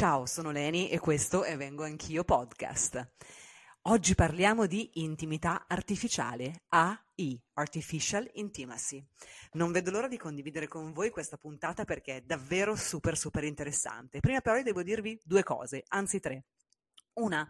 Ciao, sono Leni e questo è Vengo Anch'io Podcast. Oggi parliamo di intimità artificiale, AI, Artificial Intimacy. Non vedo l'ora di condividere con voi questa puntata perché è davvero super super interessante. Prima però devo dirvi due cose, anzi tre. Una,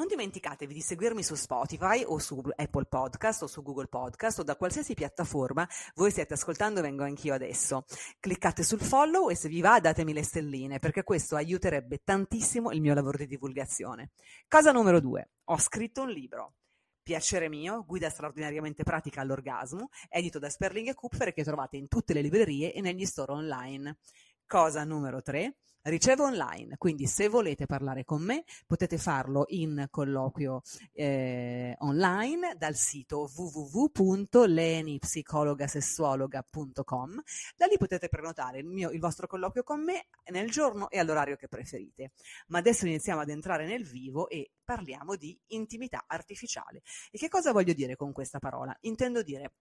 non dimenticatevi di seguirmi su Spotify o su Apple Podcast o su Google Podcast o da qualsiasi piattaforma voi stiate ascoltando vengo anch'io adesso. Cliccate sul follow e se vi va datemi le stelline perché questo aiuterebbe tantissimo il mio lavoro di divulgazione. Cosa numero due. Ho scritto un libro. Piacere mio, guida straordinariamente pratica all'orgasmo, edito da Sperling e Kupfer che trovate in tutte le librerie e negli store online. Cosa numero 3? Ricevo online, quindi se volete parlare con me potete farlo in colloquio eh, online dal sito www.lenipsicologasessuologa.com. Da lì potete prenotare il, mio, il vostro colloquio con me nel giorno e all'orario che preferite. Ma adesso iniziamo ad entrare nel vivo e parliamo di intimità artificiale. E che cosa voglio dire con questa parola? Intendo dire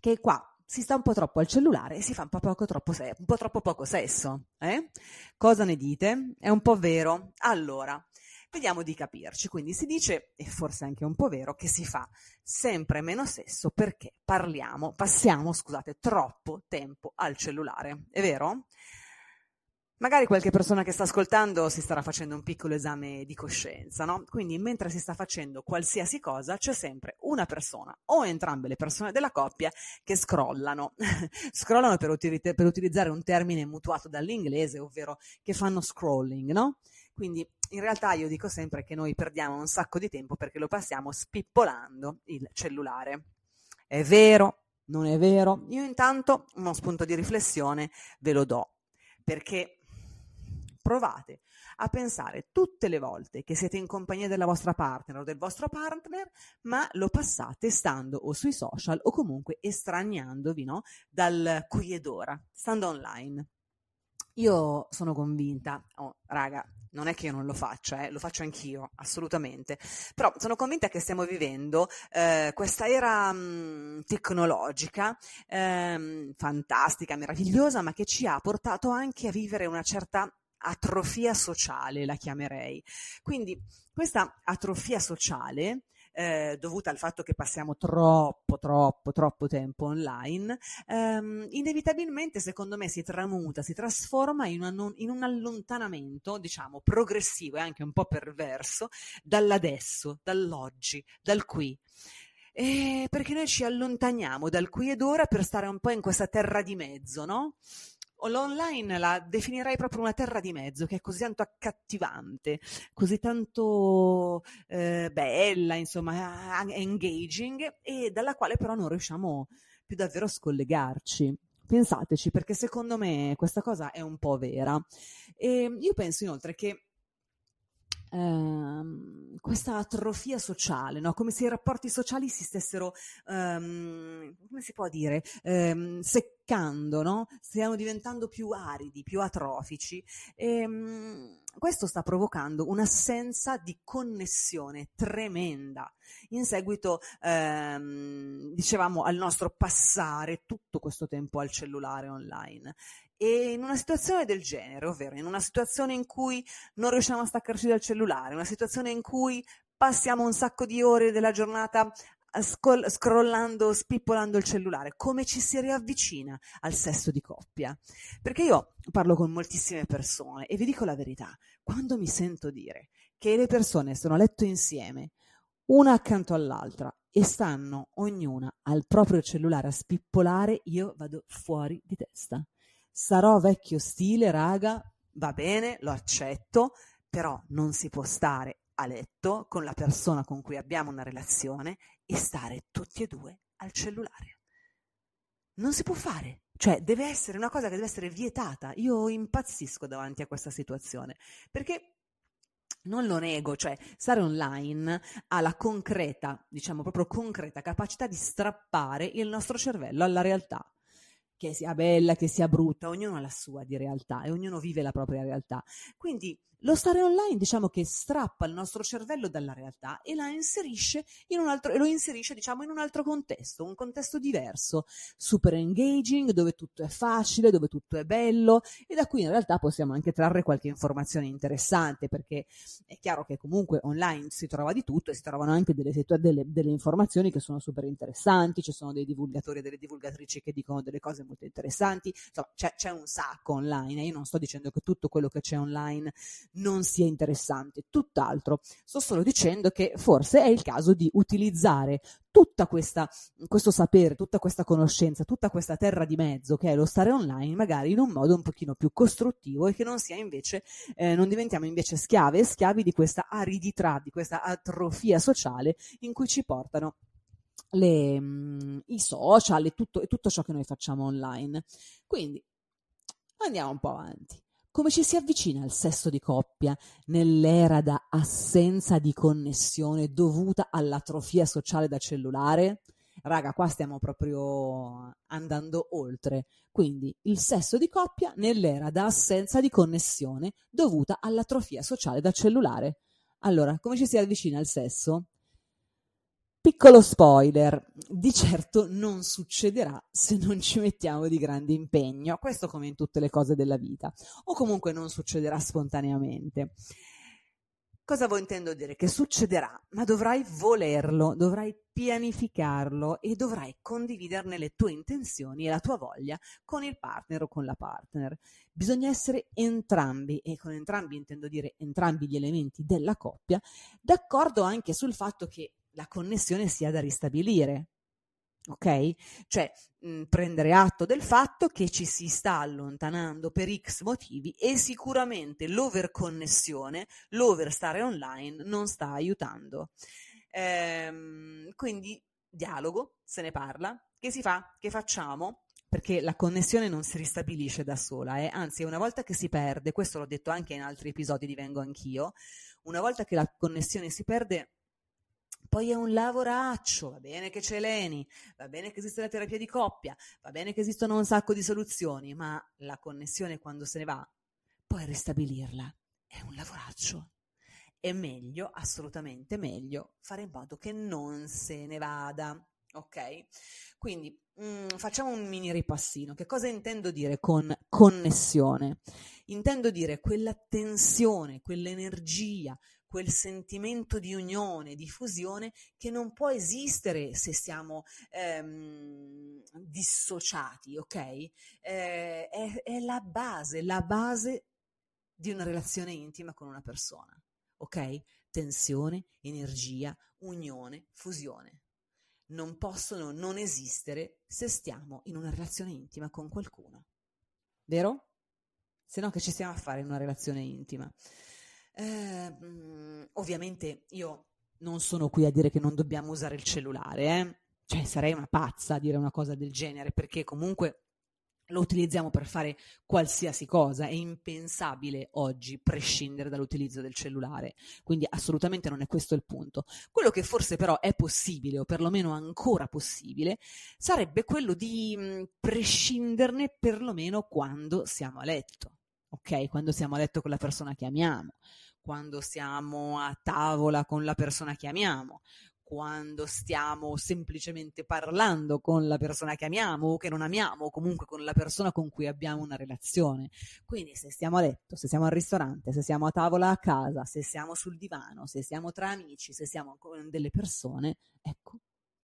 che qua si sta un po' troppo al cellulare e si fa un po' poco troppo, se- un po troppo poco sesso. Eh? Cosa ne dite? È un po' vero? Allora, vediamo di capirci. Quindi si dice, e forse anche un po' vero, che si fa sempre meno sesso perché parliamo, passiamo, scusate, troppo tempo al cellulare. È vero? Magari qualche persona che sta ascoltando si starà facendo un piccolo esame di coscienza, no? Quindi mentre si sta facendo qualsiasi cosa c'è sempre una persona o entrambe le persone della coppia che scrollano. scrollano per, util- per, utilizzare un termine mutuato dall'inglese, ovvero che fanno scrolling, no? Quindi in realtà io dico sempre che noi perdiamo un sacco di tempo perché lo passiamo spippolando il cellulare. È vero? Non è vero? Io intanto uno spunto di riflessione ve lo do perché provate a pensare tutte le volte che siete in compagnia della vostra partner o del vostro partner, ma lo passate stando o sui social o comunque estraniandovi no? dal qui ed ora, stando online. Io sono convinta, oh, raga, non è che io non lo faccia, eh, lo faccio anch'io, assolutamente, però sono convinta che stiamo vivendo eh, questa era mh, mm, tecnologica, ehm, fantastica, meravigliosa, ma che ci ha portato anche a vivere una certa atrofia sociale, la chiamerei. Quindi questa atrofia sociale eh, dovuta al fatto che passiamo troppo, troppo, troppo tempo online, ehm, inevitabilmente secondo me si tramuta, si trasforma in, una, in, un allontanamento, diciamo, progressivo e anche un po' perverso dall'adesso, dall'oggi, dal qui. E perché noi ci allontaniamo dal qui ed ora per stare un po' in questa terra di mezzo, no? L'online la definirei proprio una terra di mezzo che è così tanto accattivante, così tanto eh, bella, insomma, engaging e dalla quale però non riusciamo più davvero a scollegarci. Pensateci, perché secondo me questa cosa è un po' vera. E io penso inoltre che ehm, questa atrofia sociale, no? come se i rapporti sociali si stessero, ehm, come si può dire, ehm, seccando, no? stiano diventando più aridi, più atrofici. E, ehm, questo sta provocando un'assenza di connessione tremenda in seguito, ehm, dicevamo, al nostro passare tutto questo tempo al cellulare online. E in una situazione del genere, ovvero in una situazione in cui non riusciamo a staccarci dal cellulare, una situazione in cui passiamo un sacco di ore della giornata scroll- scrollando, spippolando il cellulare, come ci si riavvicina al sesso di coppia? Perché io parlo con moltissime persone e vi dico la verità, quando mi sento dire che le persone sono a letto insieme, una accanto all'altra, e stanno ognuna al proprio cellulare a spippolare, io vado fuori di testa sarò vecchio stile, raga, va bene, lo accetto, però non si può stare a letto con la persona con cui abbiamo una relazione e stare tutti e due al cellulare. Non si può fare, Cioè, deve essere una cosa che deve essere vietata. Io impazzisco davanti a questa situazione, perché non lo nego, cioè stare online ha la concreta, diciamo proprio concreta capacità di strappare il nostro cervello alla realtà. Che sia bella, che sia brutta, ognuno ha la sua di realtà e ognuno vive la propria realtà. Quindi lo stare online diciamo che strappa il nostro cervello dalla realtà e inserisce altro, e lo inserisce diciamo in un altro contesto, un contesto diverso, super engaging, dove tutto è facile, dove tutto è bello e da qui in realtà possiamo anche trarre qualche informazione interessante perché è chiaro che comunque online si trova di tutto e si trovano anche delle, delle, delle informazioni che sono super interessanti, ci sono dei divulgatori e delle divulgatrici che dicono delle cose molto interessanti, insomma c'è, c'è un sacco online, io non sto dicendo che tutto quello che c'è online non sia interessante, tutt'altro. Sto solo dicendo che forse è il caso di utilizzare questa, questo sapere, tutta questa conoscenza, tutta questa terra di mezzo che è lo stare online, magari in un modo un pochino più costruttivo e che non sia invece, eh, non diventiamo invece schiave e schiavi di questa aridità, di questa atrofia sociale in cui ci portano le, mm, i social e tutto, e tutto ciò che noi facciamo online. Quindi andiamo un po' avanti come ci si avvicina al sesso di coppia nell'era da assenza di connessione dovuta all'atrofia sociale da cellulare? Raga, qua stiamo proprio andando oltre. Quindi il sesso di coppia nell'era da assenza di connessione dovuta all'atrofia sociale da cellulare. Allora, come ci si avvicina al sesso? Piccolo spoiler, di certo non succederà se non ci mettiamo di grande impegno, questo come in tutte le cose della vita, o comunque non succederà spontaneamente. Cosa vuoi intendo dire? Che succederà, ma dovrai volerlo, dovrai pianificarlo e dovrai condividerne le tue intenzioni e la tua voglia con il partner o con la partner. Bisogna essere entrambi, e con entrambi intendo dire entrambi gli elementi della coppia, d'accordo anche sul fatto che la connessione sia da ristabilire. Ok? Cioè mh, prendere atto del fatto che ci si sta allontanando per X motivi e sicuramente l'overconnessione, l'over stare online non sta aiutando. Ehm, quindi dialogo, se ne parla, che si fa, che facciamo, perché la connessione non si ristabilisce da sola, eh? anzi una volta che si perde, questo l'ho detto anche in altri episodi di Vengo Anch'io, una volta che la connessione si perde poi è un lavoraccio, va bene che c'è l'ENI, va bene che esiste la terapia di coppia, va bene che esistono un sacco di soluzioni, ma la connessione quando se ne va, poi ristabilirla è un lavoraccio. È meglio, assolutamente meglio, fare in modo che non se ne vada. Ok? Quindi mh, mm, facciamo un mini ripassino. Che cosa intendo dire con connessione? Intendo dire quella tensione, quell'energia, quel sentimento di unione, di fusione che non può esistere se siamo ehm, dissociati, ok? Eh, è, è la base, la base di una relazione intima con una persona, ok? Tensione, energia, unione, fusione. Non possono non esistere se stiamo in una relazione intima con qualcuno. Vero? Se no che ci stiamo a fare in una relazione intima? Eh, ovviamente io non sono qui a dire che non dobbiamo usare il cellulare, eh? cioè sarei una pazza a dire una cosa del genere, perché comunque lo utilizziamo per fare qualsiasi cosa, è impensabile oggi prescindere dall'utilizzo del cellulare, quindi assolutamente non è questo il punto. Quello che forse però è possibile, o perlomeno ancora possibile, sarebbe quello di mh, prescinderne perlomeno quando siamo a letto, ok? Quando siamo a letto con la persona che amiamo quando siamo a tavola con la persona che amiamo, quando stiamo semplicemente parlando con la persona che amiamo o che non amiamo, o comunque con la persona con cui abbiamo una relazione. Quindi se stiamo a letto, se siamo al ristorante, se siamo a tavola a casa, se siamo sul divano, se siamo tra amici, se siamo con delle persone, ecco,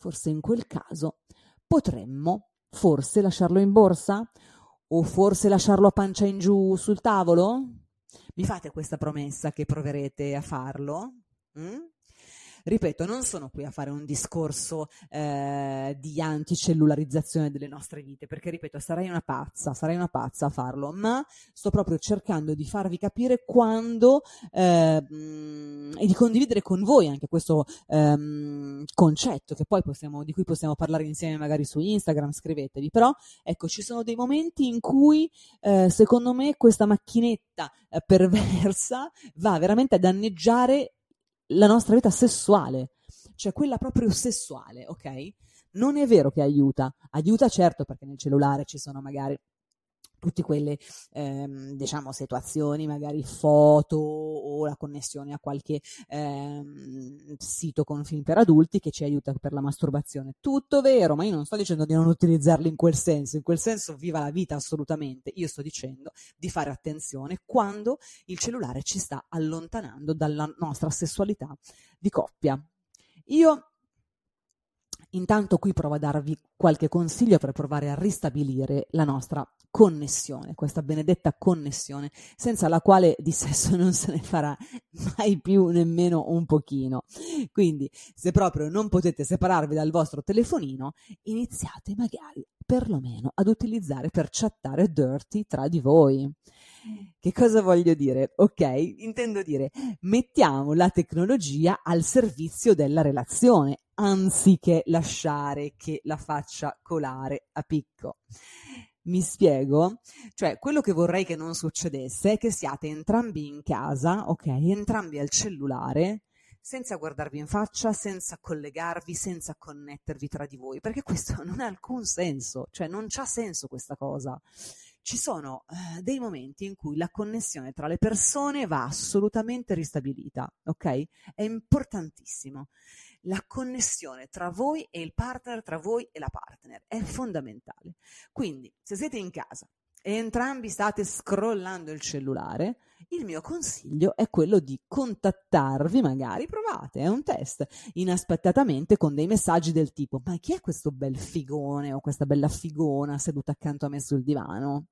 Forse in quel caso potremmo Forse lasciarlo in borsa? O forse lasciarlo a pancia in giù sul tavolo? Mi fate questa promessa che proverete a farlo? Mm? Ripeto, non sono qui a fare un discorso eh, di anticellularizzazione delle nostre vite, perché ripeto, sarei una pazza, sarei una pazza a farlo, ma sto proprio cercando di farvi capire quando eh, e di condividere con voi anche questo ehm, concetto possiamo, di cui possiamo parlare insieme magari su Instagram, scrivetevi, però ecco, ci sono dei momenti in cui eh, secondo me questa macchinetta eh, perversa va veramente a danneggiare la nostra vita sessuale, cioè quella proprio sessuale, ok? Non è vero che aiuta, aiuta certo perché nel cellulare ci sono magari tutte quelle ehm, diciamo situazioni, magari foto o la connessione a qualche ehm, sito con film per adulti che ci aiuta per la masturbazione. Tutto vero, ma io non sto dicendo di non utilizzarli in quel senso, in quel senso viva la vita assolutamente. Io sto dicendo di fare attenzione quando il cellulare ci sta allontanando dalla nostra sessualità di coppia. Io Intanto qui provo a darvi qualche consiglio per provare a ristabilire la nostra connessione, questa benedetta connessione, senza la quale di sesso non se ne farà mai più nemmeno un pochino. Quindi, se proprio non potete separarvi dal vostro telefonino, iniziate magari perlomeno ad utilizzare per chattare dirty tra di voi. Che cosa voglio dire? Ok, intendo dire mettiamo la tecnologia al servizio della relazione anziché lasciare che la faccia colare a picco. Mi spiego? Cioè, quello che vorrei che non succedesse è che siate entrambi in casa, ok? Entrambi al cellulare, senza guardarvi in faccia, senza collegarvi, senza connettervi tra di voi, perché questo non ha alcun senso, cioè non c'ha senso questa cosa ci sono eh, dei momenti in cui la connessione tra le persone va assolutamente ristabilita, ok? È importantissimo. La connessione tra voi e il partner, tra voi e la partner, è fondamentale. Quindi, se siete in casa e entrambi state scrollando il cellulare, il mio consiglio è quello di contattarvi, magari provate, è un test, inaspettatamente con dei messaggi del tipo ma chi è questo bel figone o questa bella figona seduta accanto a me sul divano?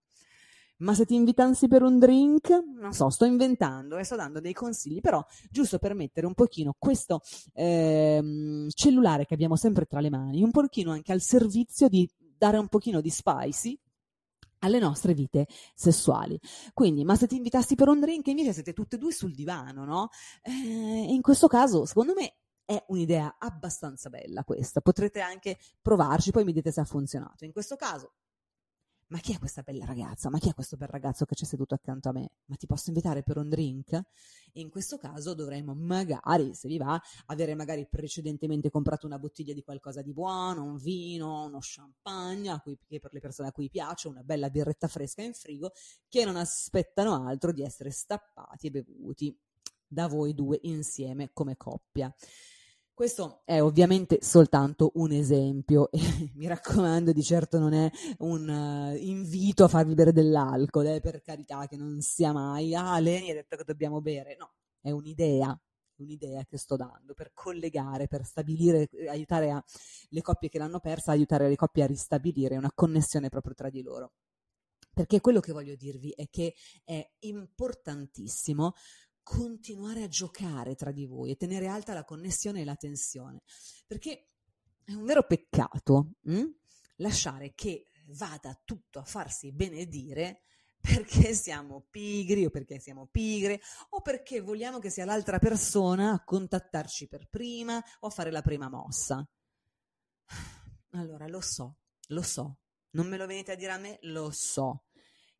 Ma se ti invitassi per un drink, non so, sto inventando e sto dando dei consigli, però giusto per mettere un pochino questo ehm, cellulare che abbiamo sempre tra le mani, un pochino anche al servizio di dare un pochino di spicy alle nostre vite sessuali. Quindi, ma se ti invitassi per un drink, invece siete tutte e due sul divano, no? Eh, in questo caso, secondo me, è un'idea abbastanza bella questa. Potrete anche provarci, poi mi dite se ha funzionato. In questo caso, ma chi è questa bella ragazza? Ma chi è questo bel ragazzo che c'è seduto accanto a me? Ma ti posso invitare per un drink? In questo caso dovremmo magari, se vi va, avere magari precedentemente comprato una bottiglia di qualcosa di buono, un vino, uno champagne, cui, che per le persone a cui piace, una bella birretta fresca in frigo, che non aspettano altro di essere stappati e bevuti da voi due insieme come coppia. Questo è ovviamente soltanto un esempio e mi raccomando, di certo non è un uh, invito a farvi bere dell'alcol, eh, per carità che non sia mai, ah Leni ha detto che dobbiamo bere, no, è un'idea, un'idea che sto dando per collegare, per stabilire, aiutare a, le coppie che l'hanno persa, aiutare le coppie a ristabilire una connessione proprio tra di loro. Perché quello che voglio dirvi è che è importantissimo continuare a giocare tra di voi e tenere alta la connessione e la tensione. Perché è un vero peccato hm? lasciare che vada tutto a farsi benedire perché siamo pigri o perché siamo pigre o perché vogliamo che sia l'altra persona a contattarci per prima o a fare la prima mossa. Allora, lo so, lo so, non me lo venite a dire a me, lo so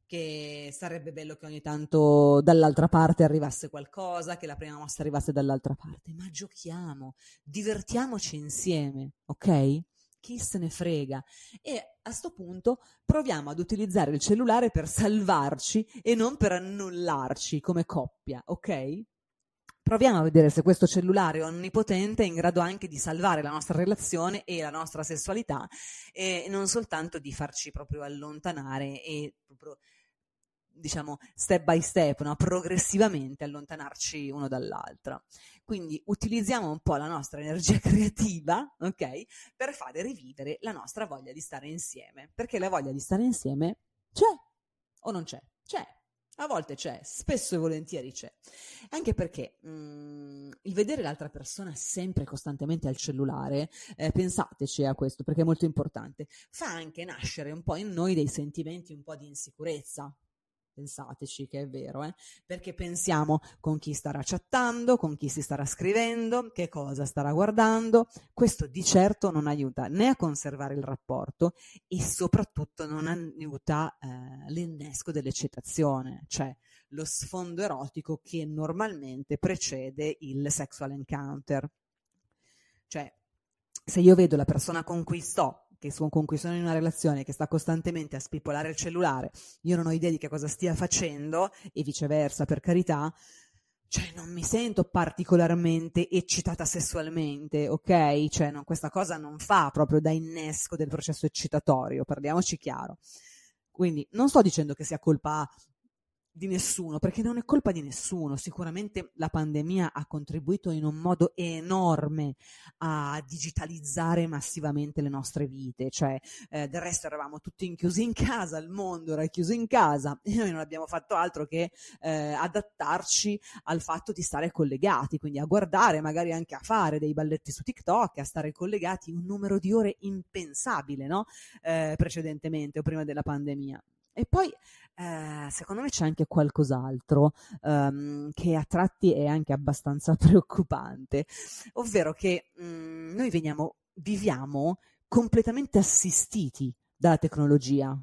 che sarebbe bello che ogni tanto dall'altra parte arrivasse qualcosa, che la prima mossa arrivasse dall'altra parte, ma giochiamo, divertiamoci insieme, ok? Chi se ne frega? E a questo punto proviamo ad utilizzare il cellulare per salvarci e non per annullarci come coppia, ok? proviamo a vedere se questo cellulare onnipotente è in grado anche di salvare la nostra relazione e la nostra sessualità e non soltanto di farci proprio allontanare e proprio diciamo, step by step, no? progressivamente allontanarci uno dall'altra. Quindi utilizziamo un po' la nostra energia creativa, ok? Per fare rivivere la nostra voglia di stare insieme. Perché la voglia di stare insieme c'è o non c'è? C'è. A volte c'è, spesso e volentieri c'è. Anche perché mh, mm, il vedere l'altra persona sempre costantemente al cellulare, eh, pensateci a questo perché è molto importante, fa anche nascere un po' in noi dei sentimenti un po' di insicurezza, Pensateci che è vero, eh? perché pensiamo con chi starà chattando, con chi si starà scrivendo, che cosa starà guardando. Questo di certo non aiuta né a conservare il rapporto e soprattutto non aiuta eh, l'innesco dell'eccitazione, cioè lo sfondo erotico che normalmente precede il sexual encounter. Cioè, se io vedo la persona con cui sto che sono, con cui sono in una relazione che sta costantemente a spippolare il cellulare, io non ho idea di che cosa stia facendo e viceversa, per carità, cioè non mi sento particolarmente eccitata sessualmente, ok? Cioè no, questa cosa non fa proprio da innesco del processo eccitatorio, parliamoci chiaro. Quindi non sto dicendo che sia colpa di nessuno, perché non è colpa di nessuno. Sicuramente la pandemia ha contribuito in un modo enorme a digitalizzare massivamente le nostre vite, cioè eh, del resto eravamo tutti chiusi in casa, il mondo era chiuso in casa e noi non abbiamo fatto altro che eh, adattarci al fatto di stare collegati, quindi a guardare, magari anche a fare dei balletti su TikTok, a stare collegati un numero di ore impensabile, no? eh, precedentemente o prima della pandemia. E poi eh, secondo me c'è anche qualcos'altro um, che a tratti è anche abbastanza preoccupante, ovvero che um, noi veniamo, viviamo completamente assistiti dalla tecnologia.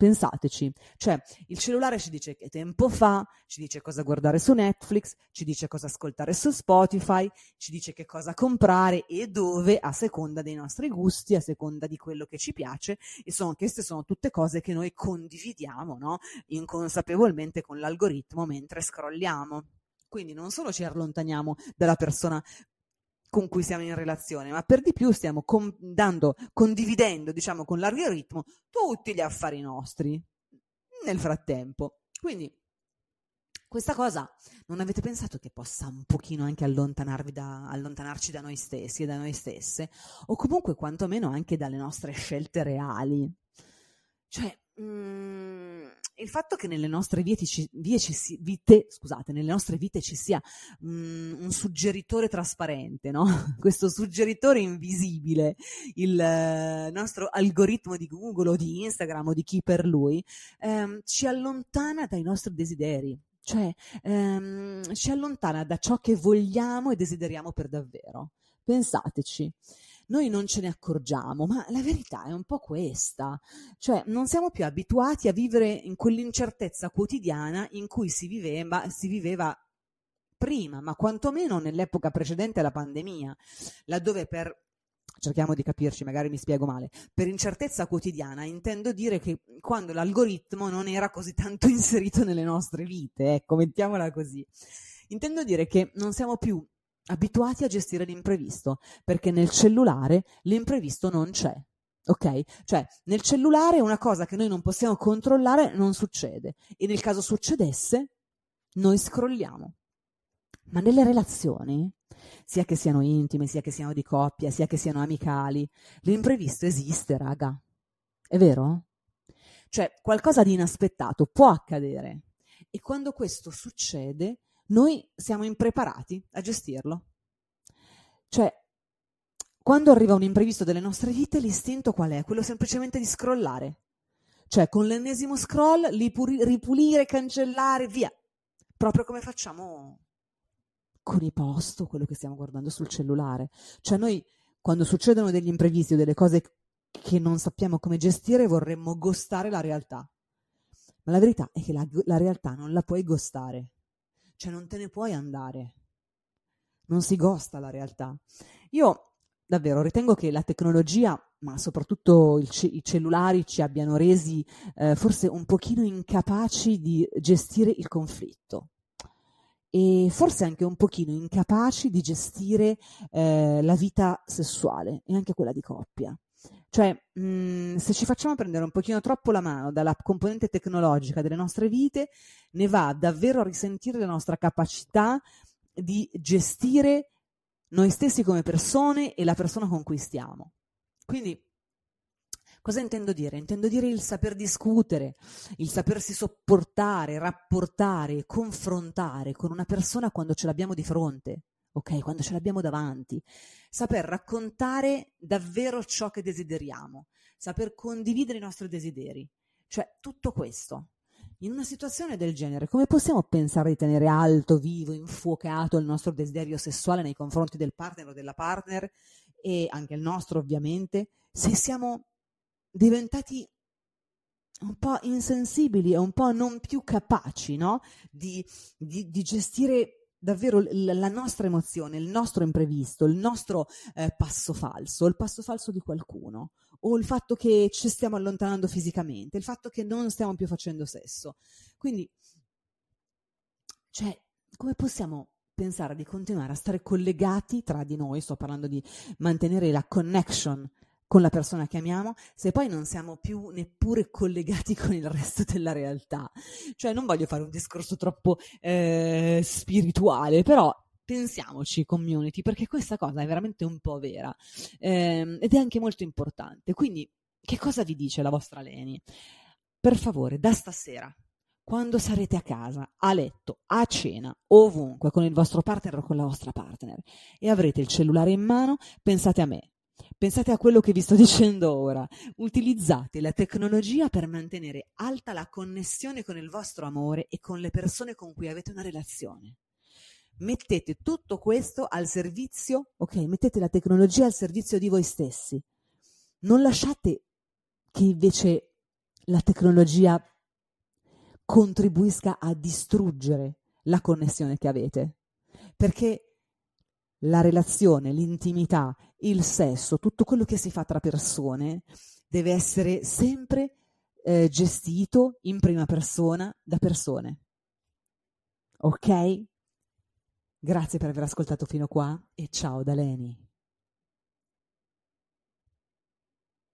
Pensateci, cioè il cellulare ci dice che tempo fa, ci dice cosa guardare su Netflix, ci dice cosa ascoltare su Spotify, ci dice che cosa comprare e dove a seconda dei nostri gusti, a seconda di quello che ci piace e sono, queste sono tutte cose che noi condividiamo no? inconsapevolmente con l'algoritmo mentre scrolliamo. Quindi non solo ci allontaniamo dalla persona con cui siamo in relazione, ma per di più stiamo con, dando, condividendo, diciamo, con l'algoritmo tutti gli affari nostri nel frattempo. Quindi questa cosa non avete pensato che possa un pochino anche allontanarvi da, allontanarci da noi stessi e da noi stesse, o comunque quantomeno anche dalle nostre scelte reali? Cioè, mh, mm, il fatto che nelle nostre vite, ci, ci, vite, scusate, nelle nostre vite ci sia mh, mm, un suggeritore trasparente, no? questo suggeritore invisibile, il uh, nostro algoritmo di Google o di Instagram o di chi per lui, ehm, ci allontana dai nostri desideri, cioè ehm, ci allontana da ciò che vogliamo e desideriamo per davvero. Pensateci noi non ce ne accorgiamo, ma la verità è un po' questa, cioè non siamo più abituati a vivere in quell'incertezza quotidiana in cui si viveva, si viveva prima, ma quantomeno nell'epoca precedente alla pandemia, laddove per cerchiamo di capirci, magari mi spiego male. Per incertezza quotidiana intendo dire che quando l'algoritmo non era così tanto inserito nelle nostre vite, ecco, mettiamola così. Intendo dire che non siamo più abituati a gestire l'imprevisto, perché nel cellulare l'imprevisto non c'è. Ok? Cioè, nel cellulare una cosa che noi non possiamo controllare non succede e nel caso succedesse, noi scrolliamo. Ma nelle relazioni, sia che siano intime, sia che siano di coppia, sia che siano amicali, l'imprevisto esiste, raga. È vero? Cioè, qualcosa di inaspettato può accadere. E quando questo succede, noi siamo impreparati a gestirlo. Cioè, quando arriva un imprevisto delle nostre vite, l'istinto qual è? Quello semplicemente di scrollare. Cioè, con l'ennesimo scroll, ripulire, cancellare, via. Proprio come facciamo con i post, quello che stiamo guardando sul cellulare. Cioè, noi, quando succedono degli imprevisti o delle cose che non sappiamo come gestire, vorremmo gostare la realtà. Ma la verità è che la, la realtà non la puoi gostare cioè non te ne puoi andare. Non si gosta la realtà. Io davvero ritengo che la tecnologia, ma soprattutto ce- i cellulari, ci abbiano resi eh, forse un pochino incapaci di gestire il conflitto e forse anche un pochino incapaci di gestire eh, la vita sessuale e anche quella di coppia. Cioè, mh, mm, se ci facciamo prendere un pochino troppo la mano dalla componente tecnologica delle nostre vite, ne va davvero a risentire la nostra capacità di gestire noi stessi come persone e la persona con cui stiamo. Quindi, cosa intendo dire? Intendo dire il saper discutere, il sapersi sopportare, rapportare, confrontare con una persona quando ce l'abbiamo di fronte ok? Quando ce l'abbiamo davanti, saper raccontare davvero ciò che desideriamo, saper condividere i nostri desideri, cioè tutto questo. In una situazione del genere, come possiamo pensare di tenere alto, vivo, infuocato il nostro desiderio sessuale nei confronti del partner o della partner e anche il nostro ovviamente, se siamo diventati un po' insensibili e un po' non più capaci no? di, di, di gestire davvero la nostra emozione, il nostro imprevisto, il nostro eh, passo falso, il passo falso di qualcuno, o il fatto che ci stiamo allontanando fisicamente, il fatto che non stiamo più facendo sesso. Quindi, cioè, come possiamo pensare di continuare a stare collegati tra di noi, sto parlando di mantenere la connection con la persona che amiamo, se poi non siamo più neppure collegati con il resto della realtà. Cioè, non voglio fare un discorso troppo eh, spirituale, però pensiamoci community, perché questa cosa è veramente un po' vera eh, ed è anche molto importante. Quindi, che cosa vi dice la vostra Leni? Per favore, da stasera, quando sarete a casa, a letto, a cena, ovunque, con il vostro partner o con la vostra partner, e avrete il cellulare in mano, pensate a me, Pensate a quello che vi sto dicendo ora. Utilizzate la tecnologia per mantenere alta la connessione con il vostro amore e con le persone con cui avete una relazione. Mettete tutto questo al servizio, ok? Mettete la tecnologia al servizio di voi stessi. Non lasciate che invece la tecnologia contribuisca a distruggere la connessione che avete. Perché la relazione, l'intimità, il sesso, tutto quello che si fa tra persone deve essere sempre eh, gestito in prima persona da persone. Ok? Grazie per aver ascoltato fino qua e ciao da Leni.